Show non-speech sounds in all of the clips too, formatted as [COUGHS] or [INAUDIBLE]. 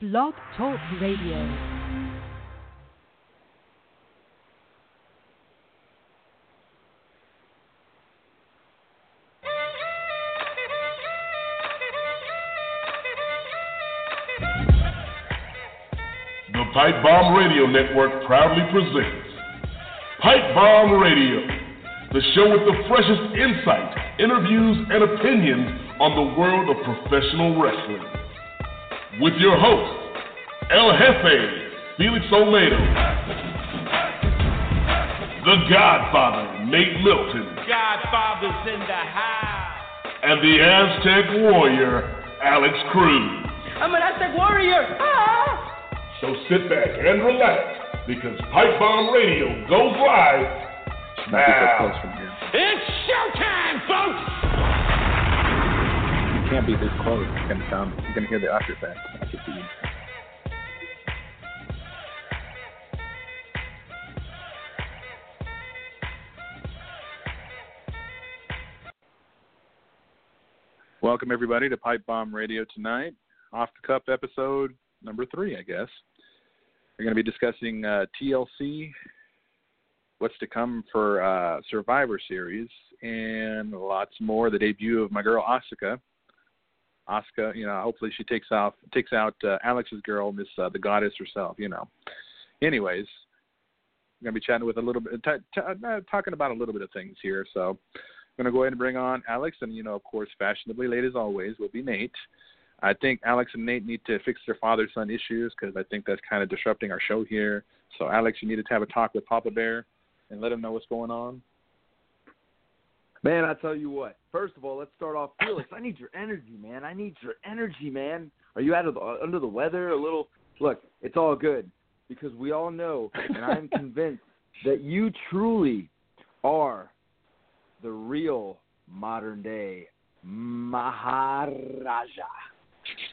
Blog Talk Radio. The Pipe Bomb Radio Network proudly presents Pipe Bomb Radio, the show with the freshest insight, interviews, and opinions on the world of professional wrestling. With your host, El Jefe, Felix Olmedo, The Godfather, Nate Milton, Godfather's in the house. and the Aztec Warrior, Alex Cruz. I'm an Aztec warrior. Ah! So sit back and relax because Pipe Bomb Radio goes live now. It's showtime, folks. Can't be this close. You're gonna sound. You're gonna hear the after effect. Welcome everybody to Pipe Bomb Radio tonight. Off the cuff episode number three, I guess. We're going to be discussing uh, TLC, what's to come for uh, Survivor Series, and lots more. The debut of my girl Asuka. Asuka, you know, hopefully she takes off, takes out uh, Alex's girl, Miss uh, the Goddess herself. You know. Anyways, we're gonna be chatting with a little bit, t- t- uh, talking about a little bit of things here. So, I'm gonna go ahead and bring on Alex, and you know, of course, fashionably late as always will be Nate. I think Alex and Nate need to fix their father-son issues because I think that's kind of disrupting our show here. So, Alex, you need to have a talk with Papa Bear and let him know what's going on. Man, I tell you what. First of all, let's start off. Felix, I need your energy, man. I need your energy, man. Are you out of the, under the weather? A little. Look, it's all good because we all know, and I'm [LAUGHS] convinced that you truly are the real modern day Maharaja.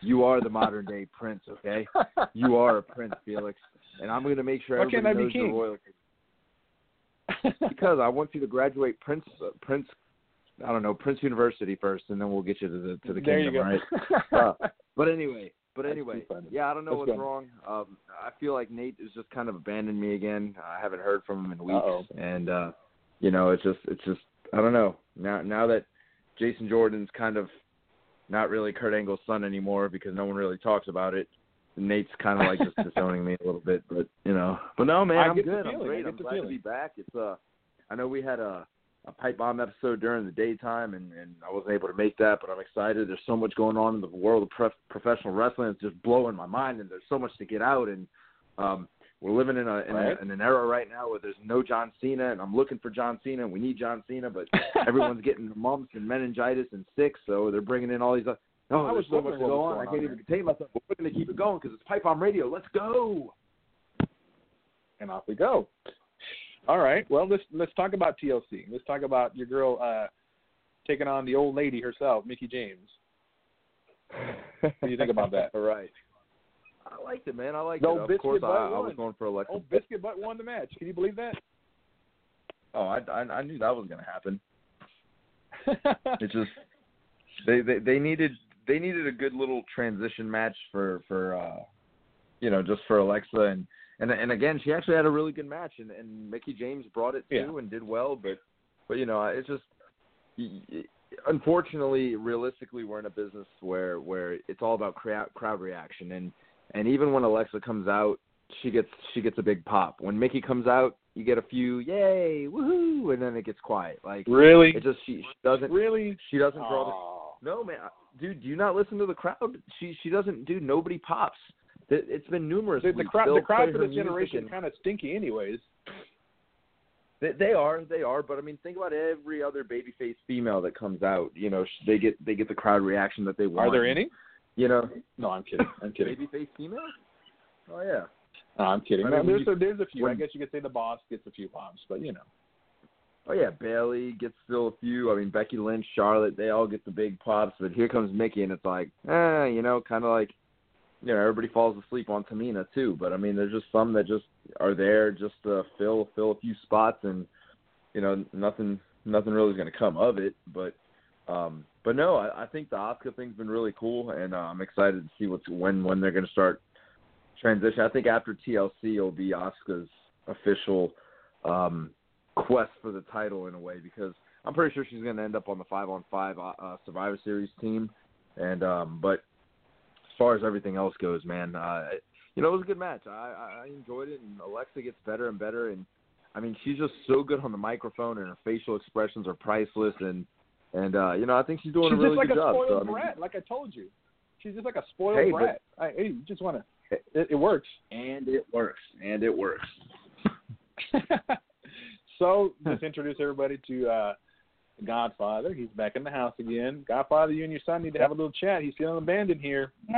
You are the modern day [LAUGHS] prince, okay? You are a prince, Felix, and I'm going to make sure everybody knows king? royalty. [LAUGHS] because I want you to graduate Prince uh, Prince I don't know Prince University first, and then we'll get you to the to the there kingdom, right? [LAUGHS] Uh, but anyway, but That's anyway, yeah, I don't know Let's what's go. wrong. Um, I feel like Nate has just kind of abandoned me again. I haven't heard from him in weeks, Uh-oh. and uh, you know, it's just it's just I don't know now now that Jason Jordan's kind of not really Kurt Angle's son anymore because no one really talks about it. Nate's kind of like just [LAUGHS] disowning me a little bit, but you know, but no, man, I I'm good. I'm feeling. Great. I'm glad to be back. It's uh, I know we had a a pipe bomb episode during the daytime, and and I wasn't able to make that, but I'm excited. There's so much going on in the world of prof- professional wrestling. It's just blowing my mind, and there's so much to get out. And um, we're living in a in, Right. a in an era right now where there's no John Cena, and I'm looking for John Cena. and We need John Cena, but [LAUGHS] everyone's getting mumps and meningitis and sick, so they're bringing in all these. Uh, oh, I there's so much to go on. I can't on even contain myself. But we're going to keep it going because it's Pipe Bomb Radio. Let's go. and off we go. All right. Well, let's let's talk about TLC. Let's talk about your girl uh, taking on the old lady herself, Mickie James. What do you think about that? All [LAUGHS] right. I liked it, man. I liked No it. Of biscuit course, I, I was going for Alexa. Oh, Biscuit Butt won the match. Can you believe that? Oh, I, I I knew that was going to happen. [LAUGHS] It's just they, they they needed they needed a good little transition match for for uh you know just for Alexa and and and again she actually had a really good match and and Mickie James brought it too Yeah. and did well but but you know it's just unfortunately realistically we're in a business where where it's all about crowd crowd reaction and and even when Alexa comes out she gets she gets a big pop when Mickie comes out you get a few yay woohoo and then it gets quiet like really? it just she, she doesn't really? she doesn't draw the no man, dude. Do you not listen to the crowd? She she doesn't. Dude, nobody pops. It, it's been numerous. The, the crowd, the crowd for this generation and- kind of stinky, anyways. They, they are, they are. But I mean, think about every other babyface female that comes out. You know, they get they get the crowd reaction that they want. Are there any? You know, No, I'm kidding. I'm kidding. babyface females. Oh yeah. No, I'm kidding. I mean, there's you- a, there's a few. I guess you could say the boss gets a few pops, but you know. Oh yeah, Bayley gets still a few. I mean, Becky Lynch, Charlotte, they all get the big pops. But here comes Mickie, and it's like, eh, you know, kind of like, you know, everybody falls asleep on Tamina too. But I mean, there's just some that just are there just to fill fill a few spots, and you know, nothing nothing really is going to come of it. But um, but no, I, I think the Asuka thing's been really cool, and uh, I'm excited to see what's when when they're going to start transition. I think after TLC, it'll be Asuka's official um, quest for the title in a way because I'm pretty sure she's going to end up on the five on five uh, Survivor Series team. And um, but far as everything else goes, man, uh, you know it was a good match. I, I enjoyed it, and Alexa gets better and better. And I mean, she's just so good on the microphone, and her facial expressions are priceless. And and uh, you know, I think she's doing she's a really just like good a job. spoiled So, I mean, brat, like I told you. She's just like a spoiled Hey, but- brat. I, hey, you just want to. It, it works. and it works, and it works. [LAUGHS] so just introduce everybody to uh Godfather. He's back in the house again. Godfather, you and your son need to have a little chat. He's feeling abandoned here. [LAUGHS]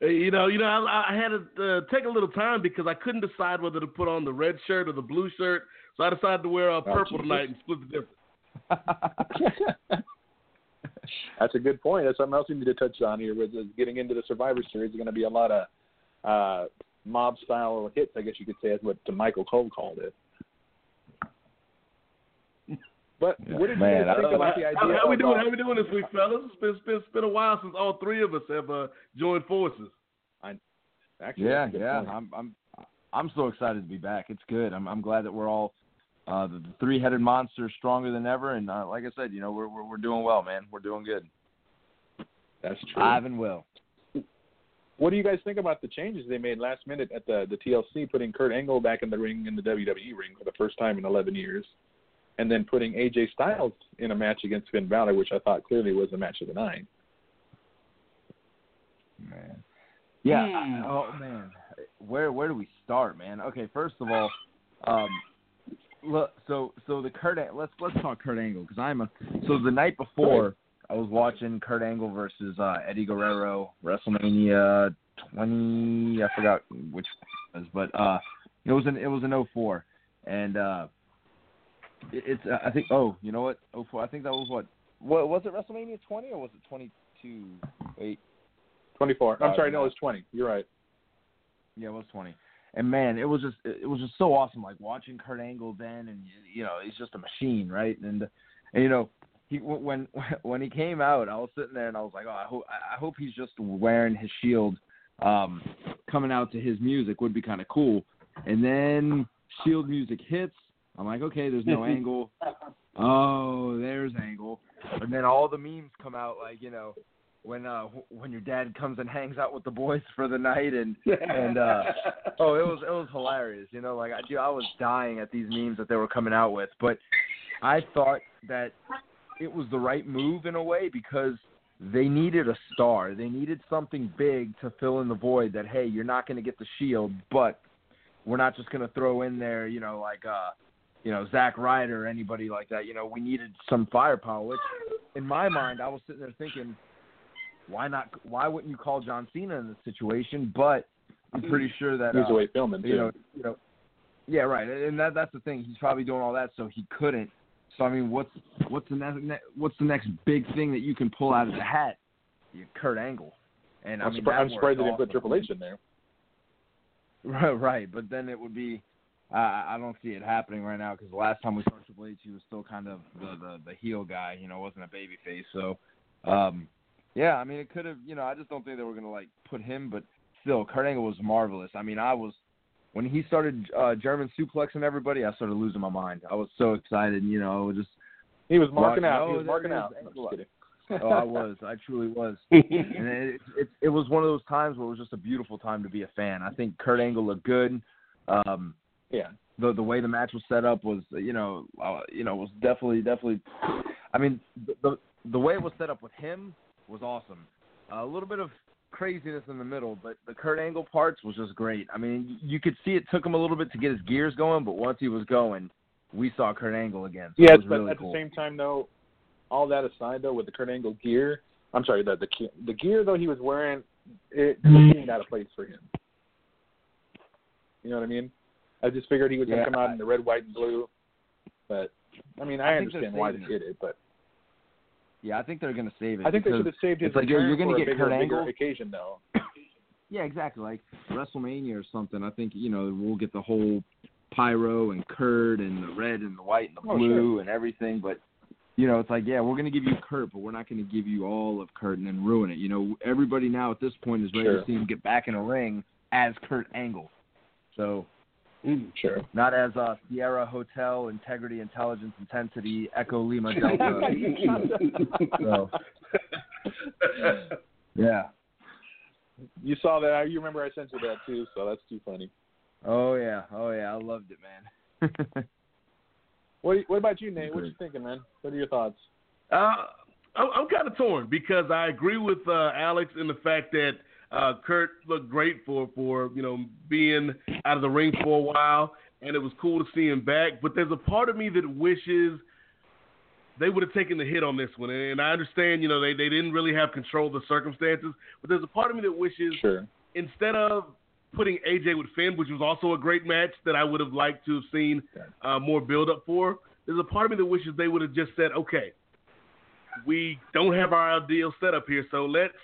you know, you know, I, I had to uh, take a little time because I couldn't decide whether to put on the red shirt or the blue shirt, so I decided to wear uh, purple Jesus. tonight and split the difference. [LAUGHS] That's a good point. That's something else we need to touch on here. With getting into the Survivor Series, there's going to be a lot of uh, mob style hits, I guess you could say, is what Michael Cole called it. But what did you Man, guys think about how, the idea? how, how we of, doing? uh, How we doing this week, fellas? It's been, it's been, it's been a while since all three of us have uh, joined forces. Actually, Yeah, that's a good yeah. point. I'm I'm I'm so excited to be back. It's good. I'm I'm glad that we're all uh the, the three-headed monster is stronger than ever and uh, like I said, you know, we're we're we're doing well, man. We're doing good. That's true. Ivan will. What do you guys think about the changes they made last minute at the the TLC, putting Kurt Angle back in the ring in the WWE ring for the first time in 11 years, and then putting AJ Styles in a match against Finn Balor, which I thought clearly was a match of the night. Man. Yeah. I- oh man. Where where do we start, man? Okay, first of all, um look so so the Kurt let's let's talk Kurt Angle because I'm a so the night before I was watching Kurt Angle versus uh Eddie Guerrero WrestleMania 20 I forgot which one it was but uh it was an it was an 04 and uh it, it's uh, I think oh you know what 04 I think that was what what was it WrestleMania 20 or was it 22 wait 24. I'm Uh, sorry, no, it was 20. You're right. Yeah, it was twenty. And man, it was just it was just so awesome. Like watching Kurt Angle then, and you know he's just a machine, right? And, and you know he when [LAUGHS] when he came out, I was sitting there and I was like, oh, I hope I hope he's just wearing his shield, um, coming out to his music would be kind of cool. And then shield music hits. I'm like, okay, there's no [LAUGHS] angle. Oh, there's angle. And then all the memes come out, like you know, when uh when your dad comes and hangs out with the boys [LAUGHS] for the night, and and uh [LAUGHS] oh, it was it was hilarious. You know, like I do, I was dying at these memes that they were coming out with, but I thought that it was the right move in a way because they needed a star. They needed something big to fill in the void. That hey, you're not going to get the shield, but we're not just going to throw in there, you know, like uh, you know, Zack Ryder or anybody like that. You know, we needed some firepower. Which, in my mind, I was sitting there thinking, why not? Why wouldn't you call John Cena in this situation? But I'm pretty sure that He was uh, away filming too. you know, you know, yeah, right. And that that's the thing. He's probably doing all that so he couldn't. So I mean, what's what's the next what's the next big thing that you can pull out of the hat? You Kurt Angle. And I I'm, mean, surpri- that I'm surprised they didn't put. Triple H in there. [LAUGHS] Right, right. But then it would be. I I don't see it happening right now because the last time we saw Triple H, he was still kind of the the, the heel guy. You know, wasn't a baby face. So, um, yeah. I mean, it could have. You know, I just don't think they were gonna like put him. But still, Kurt Angle was marvelous. I mean, I was when he started uh, German suplexing everybody, I started losing my mind. I was so excited. You know, just He was marking out. He was marking out. No, just kidding. oh, I was. I truly was. [LAUGHS] and it, it it was one of those times where it was just a beautiful time to be a fan. I think Kurt Angle looked good. Um, yeah. the the way the match was set up was you know uh, you know was definitely definitely. I mean the, the the way it was set up with him was awesome. a little bit of craziness in the middle, but the Kurt Angle parts was just great. I mean, you could see it took him a little bit to get his gears going, but once he was going, we saw Kurt Angle again. So Yes, it but really at cool. the same time, though, all that aside, though, with the Kurt Angle gear, I'm sorry, the the, the gear though he was wearing, it seemed out of place for him. You know what I mean? I just figured he was Yeah, gonna come out in the red, white, and blue, but I mean, I, I understand why they did it, but Yeah, I think they're gonna save it. I think they should have saved his it's like, you're- you're gonna for a get bigger, Kurt Angle. occasion, though. [COUGHS] Yeah, exactly. Like WrestleMania or something. I think you know we'll get the whole pyro and Kurt and the red and the white and the Oh, blue and everything. But you know, it's like, yeah, we're going to give you Kurt, but we're not going to give you all of Kurt and then ruin it. You know, everybody now at this point is ready Sure. to see him get back in a ring as Kurt Angle. So Sure. not as uh, Sierra Hotel Integrity Intelligence Intensity Echo Lima [LAUGHS] Delta. so [LAUGHS] yeah. You saw that. You remember I sent you that too, so that's too funny. Oh yeah. Oh yeah. I loved it, man. [LAUGHS] What What about you, Nate? What you thinking, man? What are your thoughts? Uh, I'm, I'm kind of torn because I agree with uh, Alex in the fact that uh, Kurt looked great for for you know being out of the ring for a while, and it was cool to see him back. But there's a part of me that wishes they would have taken the hit on this one, and I understand you know they they didn't really have control of the circumstances. But there's a part of me that wishes Sure. instead of putting AJ with Finn, which was also a great match that I would have liked to have seen uh, more build up for, there's a part of me that wishes they would have just said, okay, we don't have our ideal setup here, so let's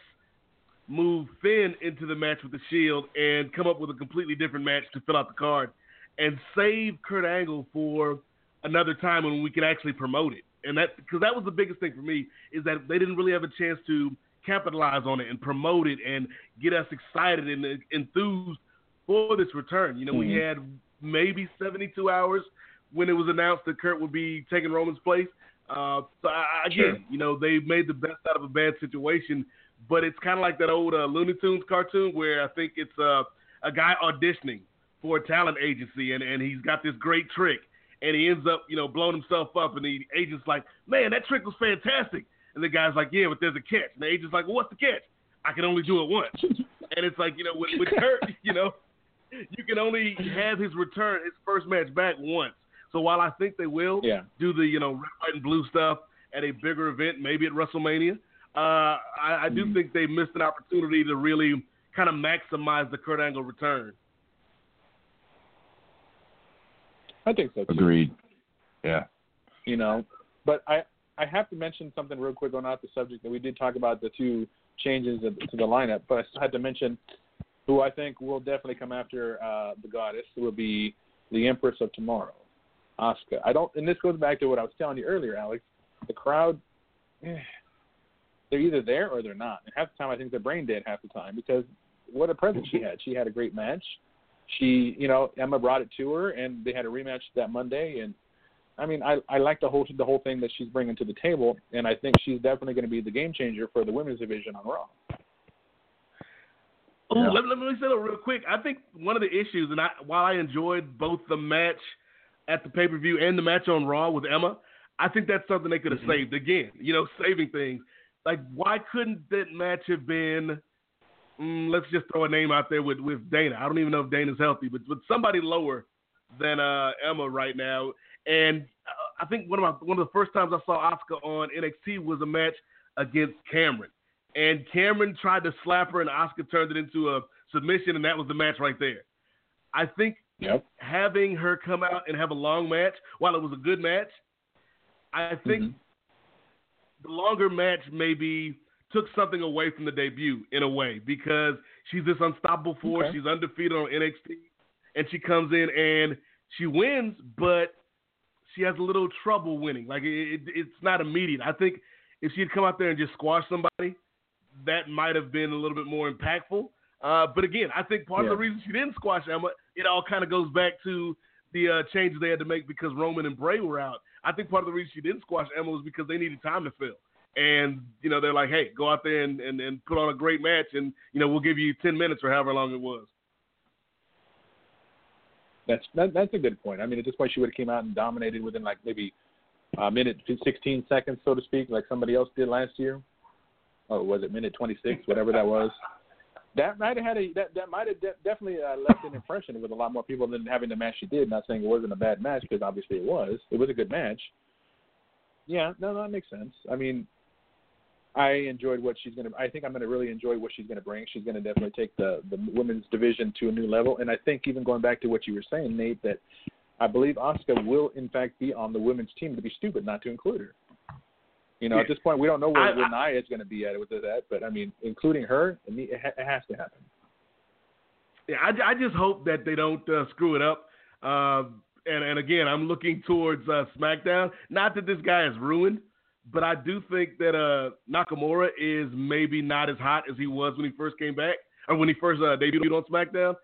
move Finn into the match with the Shield and come up with a completely different match to fill out the card and save Kurt Angle for another time when we can actually promote it. And that because that was the biggest thing for me is that they didn't really have a chance to capitalize on it and promote it and get us excited and enthused for this return. You know, we Mhm. had maybe 72 hours when it was announced that Kurt would be taking Roman's place. Uh, so I, I- again, Sure. you know, they made the best out of a bad situation, but it's kind of like that old uh, Looney Tunes cartoon where I think it's uh, a guy auditioning for a talent agency and, and he's got this great trick and he ends up, you know, blowing himself up and the agent's like, man, that trick was fantastic. And the guy's like, yeah, but there's a catch. And the agent's like, well, what's the catch? I can only do it once. [LAUGHS] and it's like, you know, with, with Kurt, [LAUGHS] you know, you can only have his return, his first match back once. So while I think they will Yeah. do the, you know, red, white, and blue stuff at a bigger event, maybe at WrestleMania, uh, I, I do Mhm. think they missed an opportunity to really kind of maximize the Kurt Angle return. I think so too. Agreed. Yeah. you know. But I I have to mention something real quick on off the subject that we did talk about the two changes to the lineup, but I still had to mention who I think will definitely come after uh, the goddess will be the Empress of Tomorrow, Asuka. I don't, and this goes back to what I was telling you earlier, Alex. The crowd, eh, they're either there or they're not. And half the time, I think they're brain dead half the time because what a presence she had. She had a great match. She, you know, Emma brought it to her, and they had a rematch that Monday, and I mean, I I like the whole the whole thing that she's bringing to the table, and I think she's definitely going to be the game changer for the women's division on Raw. Ooh, Yeah. let, let me say that real quick. I think one of the issues, and I, while I enjoyed both the match at the pay per view and the match on Raw with Emma, I think that's something they could have mm-hmm. saved again. You know, saving things. Like, why couldn't that match have been? Mm, let's just throw a name out there with with Dana. I don't even know if Dana's healthy, but with somebody lower than uh, Emma right now. And uh, I think one of my one of the first times I saw Asuka on NXT was a match against Cameron and Cameron tried to slap her, and Asuka turned it into a submission, and that was the match right there. I think Yep. having her come out and have a long match, while it was a good match, I think Mhm. The longer match maybe took something away from the debut in a way because she's this unstoppable force. Okay. She's undefeated on NXT, and she comes in and she wins, but she has a little trouble winning. Like it, it, it's not immediate. I think if she had come out there and just squashed somebody, that might have been a little bit more impactful. Uh, but again, I think part of the reason she didn't squash Emma, it all kind of goes back to the uh, changes they had to make because Roman and Bray were out. I think part of the reason she didn't squash Emma was because they needed time to fill. And, you know, they're like, hey, go out there and, and, and put on a great match, and, you know, we'll give you 10 minutes or however long it was. That's that, that's a good point. I mean, at this point, she would have came out and dominated within like maybe a minute, 16 seconds, so to speak, like somebody else did last year. Oh, was it minute 26, whatever that was? That might have had a that that might have de- definitely uh, left an impression with a lot more people than having the match she did. Not saying it wasn't a bad match because obviously it was. It was a good match. Yeah, no, that makes sense. I mean, I enjoyed what she's gonna. I think I'm gonna really enjoy what she's gonna bring. She's gonna definitely take the the women's division to a new level. And I think even going back to what you were saying, Nate, that I believe Asuka will in fact be on the women's team. To be stupid not to include her. You know, at this point, we don't know where, I- where Nia is going to be at with that, but I mean, including her, it, ha- it has to happen. Yeah, I, I just hope that they don't uh, screw it up. Uh, and and again, I'm looking towards uh, SmackDown. Not that this guy is ruined, but I do think that uh, Nakamura is maybe not as hot as he was when he first came back or when he first uh, debuted on SmackDown.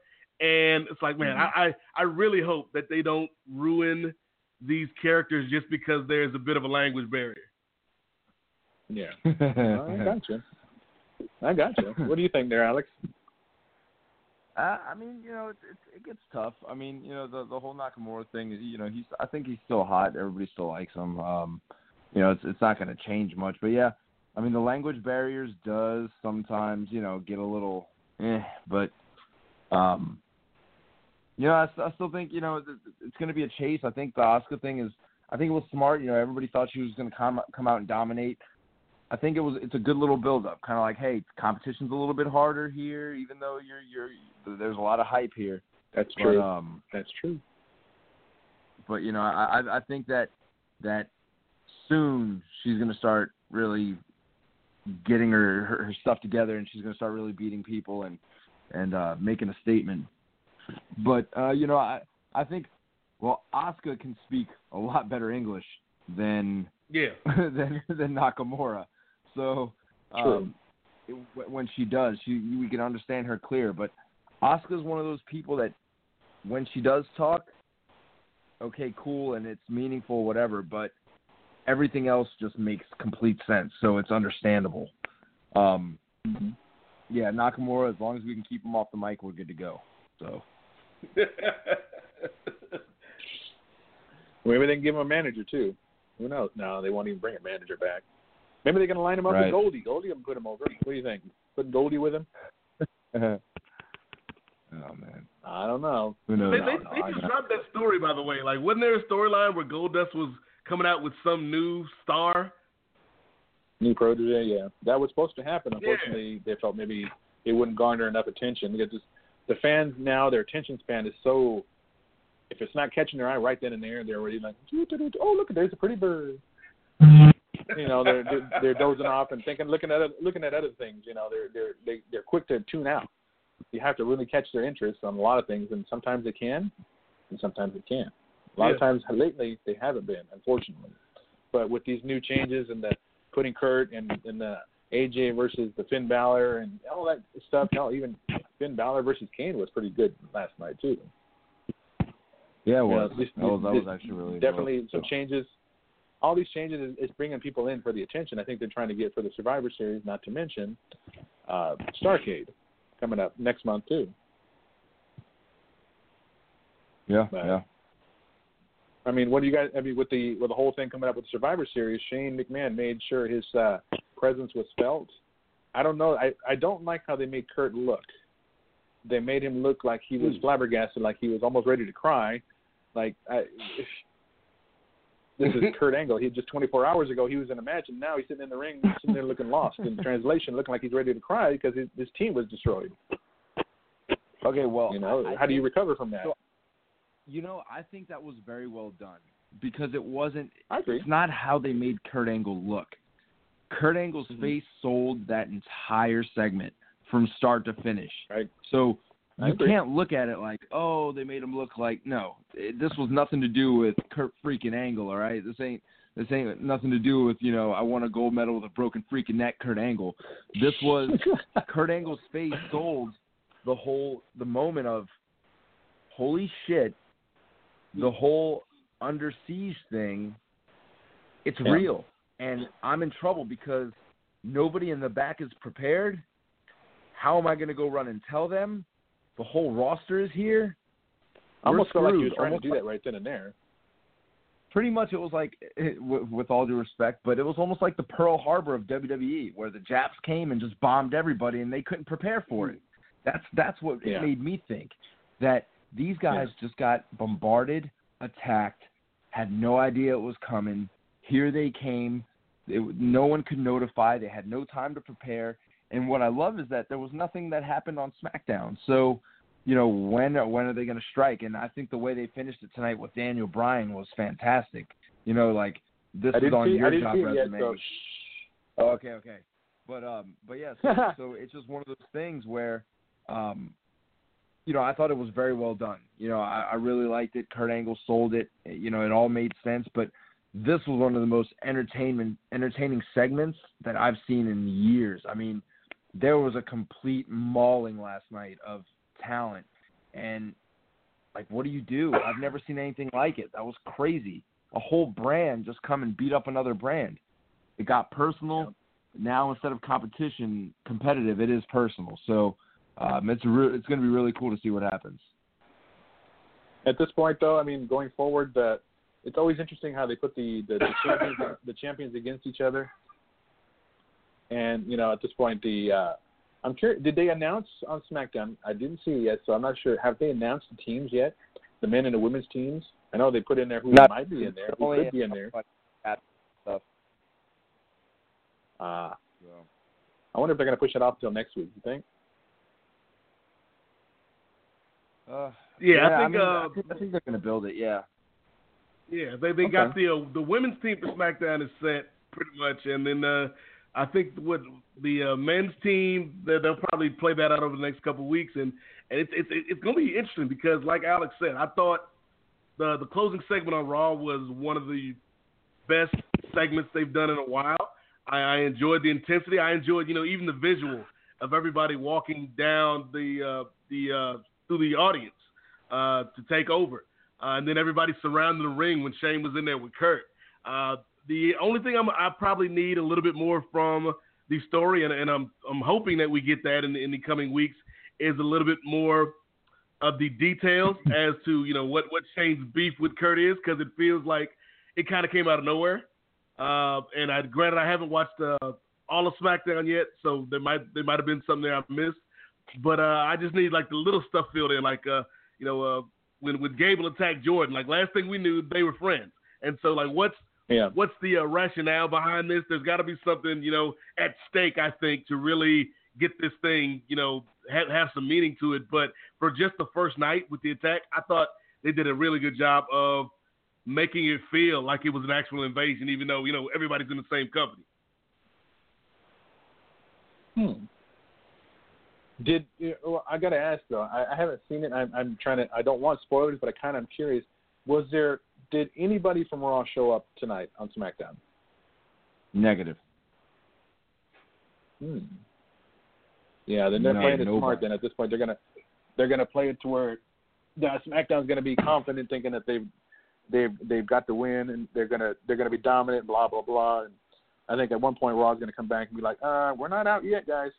And it's like, man, Mm-hmm. I, I I really hope that they don't ruin these characters just because there's a bit of a language barrier. Yeah. [LAUGHS] I got you. I got you. What do you think there, Alex? Uh, I mean, you know, it, it, it gets tough. I mean, you know, the the whole Nakamura thing. You know, he's. I think he's still hot. Everybody still likes him. Um, you know, it's it's not going to change much. But yeah, I mean, the language barriers does sometimes, you know, get a little, eh. But, um, you know, I, I still think you know it, it's going to be a chase. I think the Asuka thing is. I think it was smart. You know, everybody thought she was going to come come out and dominate. I think it was it's a good little build up, kind of like, hey, competition's a little bit harder here, even though you're you're there's a lot of hype here. That's But, true. um, That's true. but you know, I I- I think that that soon she's gonna start really getting her, her her stuff together, and she's gonna start really beating people and and uh making a statement. But uh, you know, I I think well, Asuka can speak a lot better English than Yeah. [LAUGHS] than than Nakamura. So um, it, when she does, she we can understand her clear. But Asuka's one of those people that when she does talk, okay, cool, and it's meaningful, whatever. But everything else just makes complete sense, so it's understandable. Um, yeah, Nakamura. As long as we can keep him off the mic, we're good to go. So [LAUGHS] Maybe they can give him a manager too. Who knows? No, they won't even bring a manager back. Maybe they're gonna line him up Right. with Goldie. Goldie will put him over. What do you think? Put Goldie with him? [LAUGHS] oh man, I don't know. who knows? They, they, no, they I just dropped that story, by the way. Like, wasn't there a storyline where Goldust was coming out with some new star? New protege, yeah. That was supposed to happen. Unfortunately, they felt maybe it wouldn't garner enough attention because just, the fans now their attention span is so. If it's not catching their eye right then and there, they're already like, "Oh, look, there's a pretty bird." Mm-hmm. You know, they're, they're they're dozing off and thinking, looking at it- looking at other things. You know, they're they're they, they're quick to tune out. You have to really catch their interest on a lot of things, and sometimes they can, and sometimes they can't. A lot of times lately they haven't been, unfortunately. But with these new changes and the putting Kurt and, and the AJ versus the Finn Balor and all that stuff, hell, even Finn Balor versus Kane was pretty good last night too. Yeah, it You know, was. this- that was that was actually really definitely good. some So- changes. All these changes is, is bringing people in for the attention. I think they're trying to get for the Survivor Series. Not to mention uh, Starcade coming up next month too. Yeah, But- yeah. I mean, what do you guys? I mean, with the with the whole thing coming up with the Survivor Series, Shane McMahon made sure his uh, presence was felt. I don't know. I I don't like how they made Kurt look. They made him look like he was flabbergasted, like he was almost ready to cry. Like I, this is [LAUGHS] Kurt Angle. He just 24 hours ago he was in a match, and now he's sitting in the ring, sitting there looking lost in translation, looking like he's ready to cry because his, his team was destroyed. Okay, well, You know, I- I how do you recover from that? so- You know, I think that was very well done because it wasn't. I agree. It's not how they made Kurt Angle look. Kurt Angle's Mhm. face sold that entire segment from start to finish. Right. So I you agree. can't look at it like, oh, they made him look like. No, it, this was nothing to do with Kurt freaking Angle. All right, this ain't. This ain't nothing to do with you know I won a gold medal with a broken freaking neck, Kurt Angle. This was [LAUGHS] Kurt Angle's face sold the whole the moment of holy shit, the whole under siege thing. It's Yeah. real, and I'm in trouble because nobody in the back is prepared. How am I going to go run and tell them? The whole roster is here. I almost felt like was screwed. trying to do that right then and there. pretty much it was like with, with all due respect but it was almost like the pearl harbor of wwe where the japs came and just bombed everybody and they couldn't prepare for it that's that's what Yeah. it made me think that these guys just got bombarded attacked had no idea it was coming here they came it, no one could notify they had no time to prepare and what i love is that there was nothing that happened on smackdown so you know when when are they going to strike? And I think the way they finished it tonight with Daniel Bryan was fantastic. You know, like this is on see, your job it yet, resume. so Oh, okay, okay. But um, but yeah, so, [LAUGHS] so it's just one of those things where, um, you know, I thought it was very well done. You know, I, I really liked it. Kurt Angle sold it. You know, it all made sense. But this was one of the most entertainment entertaining segments that I've seen in years. I mean, there was a complete mauling last night of talent and like what do you do? I've never seen anything like it. That was crazy. A whole brand just come and beat up another brand. It got personal. Now instead of competition, competitive, it is personal. So um, it's re- it's going to be really cool to see what happens. At this point, though, I mean, going forward, that it's always interesting how they put the the, the champions the champions against each other. And you know, at this point, the uh, I'm curious. Did they announce on SmackDown? I didn't see it yet, so I'm not sure. Have they announced the teams yet? The men and the women's teams. I know they put in there who Not- might be in there, who could be in there. Stuff. Uh, So. I wonder if they're going to push it off till next week. You think? Uh, Yeah, I think mean, uh, I think, I think they're going to build it. Yeah. Yeah, they they got the uh, the women's team for SmackDown is set pretty much, and then uh, I think with the uh, men's team they, they'll probably play that out over the next couple of weeks, and and it's it's it's going to be interesting because like Alex said, I thought the the closing segment on Raw was one of the best segments they've done in a while. I, I enjoyed the intensity. I enjoyed you know even the visual of everybody walking down the uh, the uh, through the audience uh, to take over. Uh, and then everybody surrounding the ring when Shane was in there with Kurt. Uh, the only thing I'm, I probably need a little bit more from the story, and, and I'm I'm hoping that we get that in, the- in the coming weeks, is a little bit more of the details [LAUGHS] as to you know what what Shane's beef with Kurt is, because it feels like it kind of came out of nowhere. Uh, and I granted I haven't watched uh, all of SmackDown yet, so there might there might have been something there I missed. But uh, I just need like the little stuff filled in, like uh, you know, uh, when when Gable attacked Jordan, like last thing we knew they were friends, and so like what's Yeah. what's the uh, rationale behind this? There's got to be something you know at stake, I think, to really get this thing you know have, have some meaning to it. But for just the first night with the attack, I thought they did a really good job of making it feel like it was an actual invasion, even though you know everybody's in the same company. Hmm. Did well, I got to ask though? I, I haven't seen it. I'm, I'm trying to. I don't want spoilers, but I kind of am curious. Was there? Did anybody from Raw show up tonight on SmackDown? Negative. Hmm. Yeah, then they're No, playing it nobody. smart. Then at this point, they're gonna they're gonna play it to where the SmackDown's gonna be confident, thinking that they've they've they've got the win and they're gonna they're gonna be dominant. Blah blah blah. And I think at one point Raw's gonna come back and be like, uh, we're not out yet, guys.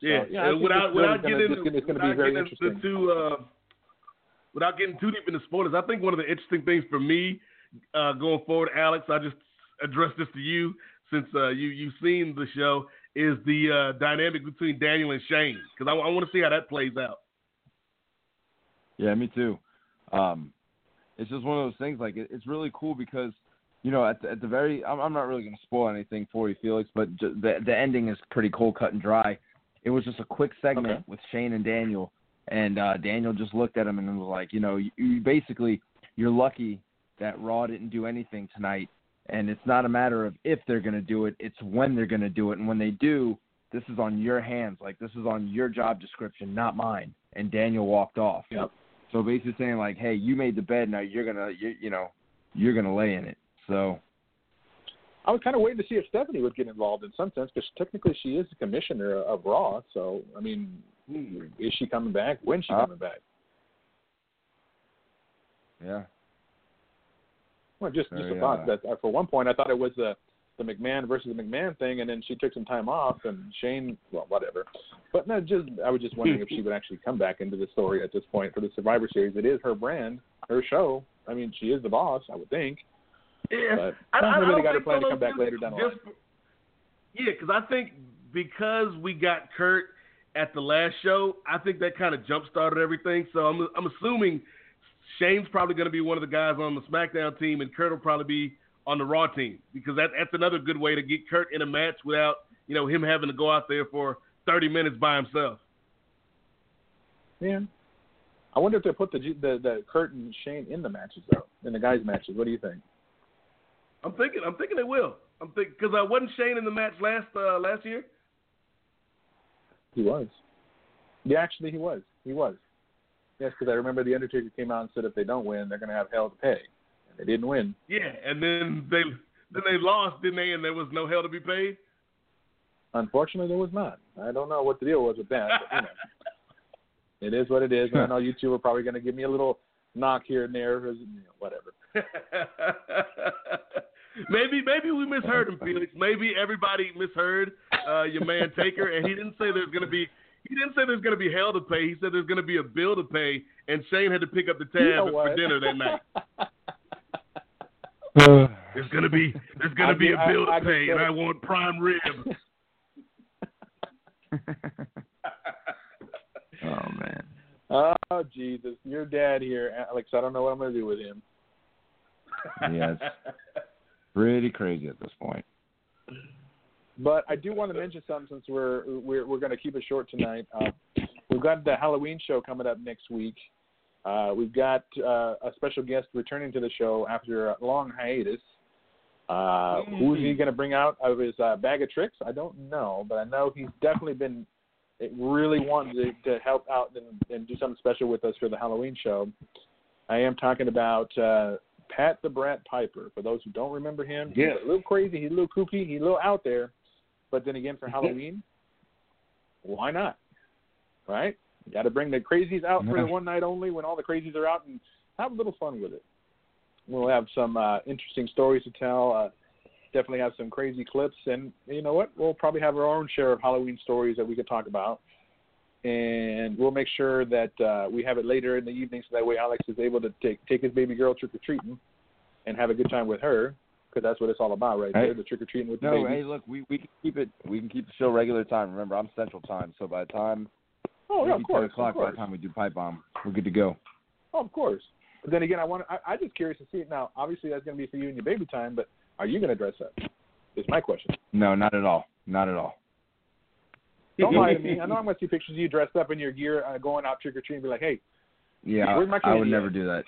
Yeah, yeah, I uh, think without it's without getting it's gonna- it's gonna be very getting interesting. into uh, without getting too deep into spoilers, I think one of the interesting things for me uh, going forward, Alex, I just address this to you since uh, you you've seen the show, is the uh, dynamic between Daniel and Shane because I, I want to see how that plays out. Yeah, me too. Um, it's just one of those things. Like it, it's really cool because you know at the, at the very I'm, I'm not really going to spoil anything for you, Felix, but ju- the the ending is pretty cold, cut and dry. It was just a quick segment Okay. with Shane and Daniel, and uh, Daniel just looked at him and was like, you know, you, you basically you're lucky that Raw didn't do anything tonight, and it's not a matter of if they're going to do it, it's when they're going to do it, and when they do, this is on your hands. Like this is on your job description, not mine. And Daniel walked off. Yep. So basically saying like, hey, you made the bed, now you're gonna, you, you know, you're gonna lay in it. So I was kind of waiting to see if Stephanie would get involved in some sense because technically she is the commissioner of Raw. So I mean, is she coming back? When's she Uh, coming back? yeah, Well, just just Very, a thought uh, that uh, for one point I thought it was the the McMahon versus the McMahon thing, and then she took some time off, and Shane, well, whatever. But no, just I was just wondering if she would actually come back into the story at this point for the Survivor Series. It is her brand, her show. I mean, she is the boss, I would think. Yeah, But I, I, I maybe they don't got her think plan to come back later down the line. Yeah, because I think because we got Kurt at the last show, I think that kind of jump started everything. So I'm I'm assuming Shane's probably going to be one of the guys on the SmackDown team, and Kurt will probably be on the Raw team because that that's another good way to get Kurt in a match without you know him having to go out there for 30 minutes by himself. Yeah. I wonder if they put the the the Kurt and Shane in the matches though, in the guys' matches. What do you think? I'm thinking I'm thinking they will. I'm thinking because I wasn't Shane in the match last uh, last year. He was. Yeah, actually, he was. He was. Yes, because I remember the Undertaker came out and said if they don't win, they're going to have hell to pay. And They didn't win. Yeah, and then they then they lost, didn't they? And there was no hell to be paid. Unfortunately, there was not. I don't know what the deal was with that. But, you know, [LAUGHS] it is what it is. And I know you two are probably going to give me a little knock here and there, whatever. [LAUGHS] maybe maybe we misheard him, Felix. Maybe everybody misheard uh, your man Taker, and he didn't say there's going to be he didn't say there's going to be hell to pay. He said there's going to be a bill to pay, and Shane had to pick up the tab You know for dinner that night. [SIGHS] There's going to be there's going I to be get- a bill I- I to can pay, and it. I want prime rib. [LAUGHS] [LAUGHS] Oh man. Oh Jesus, your dad here, Alex. I don't know what I'm going to do with him. Yeah, it's [LAUGHS] pretty crazy at this point. But I do want to mention something since we're we're we're going to keep it short tonight. Uh, we've got the Halloween show coming up next week. Uh, we've got uh, a special guest returning to the show after a long hiatus. Uh, Who's he going to bring out of his uh, bag of tricks? I don't know, but I know he's definitely been really wanting to, to help out and, and do something special with us for the Halloween show. I am talking about uh, Pat the Brat Piper. For those who don't remember him, Yes. he's a little crazy, he's a little kooky, he's a little out there. But then again, for Halloween, why not? Right? You got to bring the crazies out for the one night only when all the crazies are out and have a little fun with it. We'll have some uh, interesting stories to tell. Uh, definitely have some crazy clips, and you know what? We'll probably have our own share of Halloween stories that we could talk about. And we'll make sure that uh, we have it later in the evening, so that way Alex is able to take take his baby girl trick or treating and have a good time with her, because that's what it's all about, right Hey. there, the trick or treating with the No, baby. hey, look, we we can keep it. We can keep the show regular time. Remember, I'm Central Time, so by the time oh, yeah, of course, ten o'clock, of by the time we do pipe bomb, we're good to go. Oh, of course. But then again, I want I, I'm just curious to see it now. Obviously, that's going to be for you and your baby time, but are you going to dress up? Is my question. No, not at all. Not at all. Don't [LAUGHS] lie to me. I know I'm going to see pictures of you dressed up in your gear, uh, going out trick or treating, and be like, "Hey, Yeah, Where's my I would never at? do that.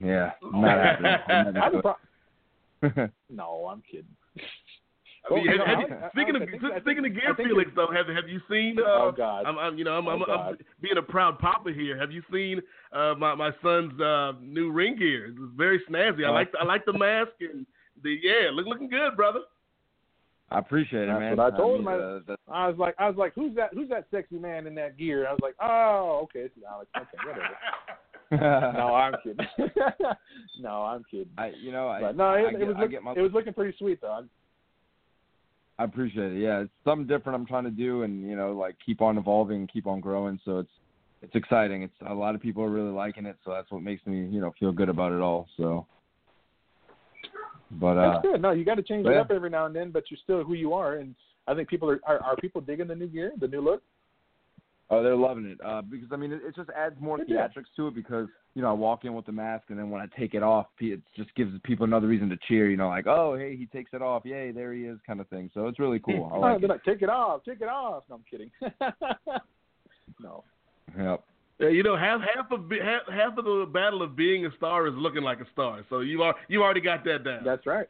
Yeah, not [LAUGHS] happening. I'll never do pro- [LAUGHS] no, I'm kidding." I mean, Well, have- have you- I- I- speaking I of think- I think- speaking of gear, Felix, though, have have you seen? Uh, Oh, God. I'm, I'm you know I'm, Oh, I'm, I'm being a proud papa here. Have you seen uh, my my son's uh, new ring gear? It's very snazzy. I Oh. like the, I like the mask and the yeah, look looking good, brother. I appreciate it, That's man. what I told him. mean, I- uh, I was like, I was like, "Who's that? Who's that sexy man in that gear?" I was like, "Oh, okay, it's Alex." Okay, whatever. [LAUGHS] [LAUGHS] no, I'm kidding. [LAUGHS] no, I'm kidding. I, you know, I, But no, I, it, get, it was I look, my, it was looking pretty sweet though. I'm- I appreciate it. Yeah, it's something different I'm trying to do, and you know, like keep on evolving, keep on growing. So it's it's exciting. It's a lot of people are really liking it, so that's what makes me, you know, feel good about it all. So, but uh, That's good. No, you got to change it up every now and then, but you're still who you are. And I think people are are, are people digging the new gear, the new look. Oh, they're loving it uh, because I mean it, it just adds more Good deal. theatrics to it because you know I walk in with the mask and then when I take it off, it just gives people another reason to cheer. You know, like oh hey he takes it off, yay there he is, kind of thing. So it's really cool. I [LAUGHS] Oh, like they're it. like, take it off, take it off. No, I'm kidding. [LAUGHS] no. Yep. Yeah, you know, half half of be- half, half of the battle of being a star is looking like a star. So you are you already got that down. That's right.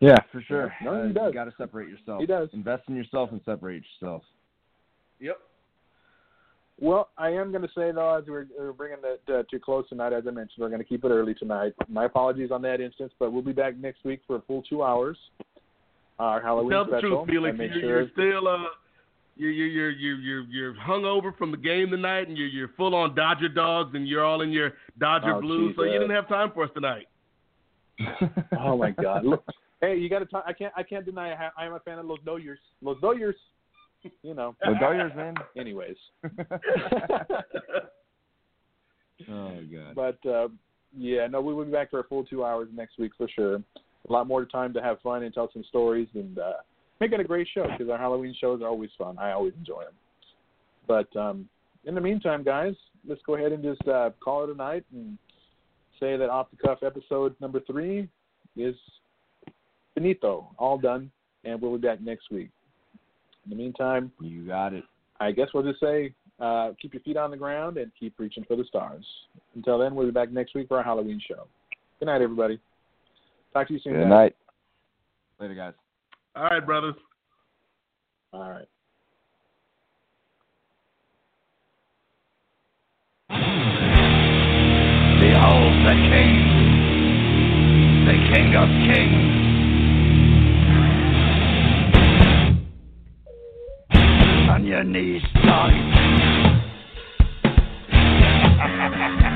Yeah, for sure. No, uh, does. You got to separate yourself. He does. Invest in yourself and separate yourself. Yep. Well, I am going to say though, as we're, we're bringing it uh, to close tonight, as I mentioned, we're going to keep it early tonight. My apologies on that instance, but we'll be back next week for a full two hours. Our Halloween Tell the special. truth, Felix. make You're, sure you're still uh, you're you're you're you're you're you're hungover from the game tonight, and you're you're full on Dodger dogs, and you're all in your Dodger Oh, blues. So you didn't have time for us tonight. [LAUGHS] oh my God! Look, [LAUGHS] hey, you got to. talk I can't. I can't deny. I, I am a fan of Los Doyers. Los Doyers. You know. The Dodgers, man. [LAUGHS] Anyways, oh god. but uh, yeah, no, we will be back for a full two hours next week for sure. A lot more time to have fun and tell some stories and uh, make it a great show because our Halloween shows are always fun. I always enjoy them. But um, in the meantime, guys, let's go ahead and just uh, call it a night and say that off the cuff episode number three is finito, all done, and we'll be back next week. In the meantime, You got it. I guess we'll just say uh, keep your feet on the ground and keep reaching for the stars. Until then, we'll be back next week for our Halloween show. Good night, everybody. Talk to you soon. Good guys. night. Later, guys. All right, brothers. All right. Behold the King, the King of Kings. On your knees, darling. [LAUGHS]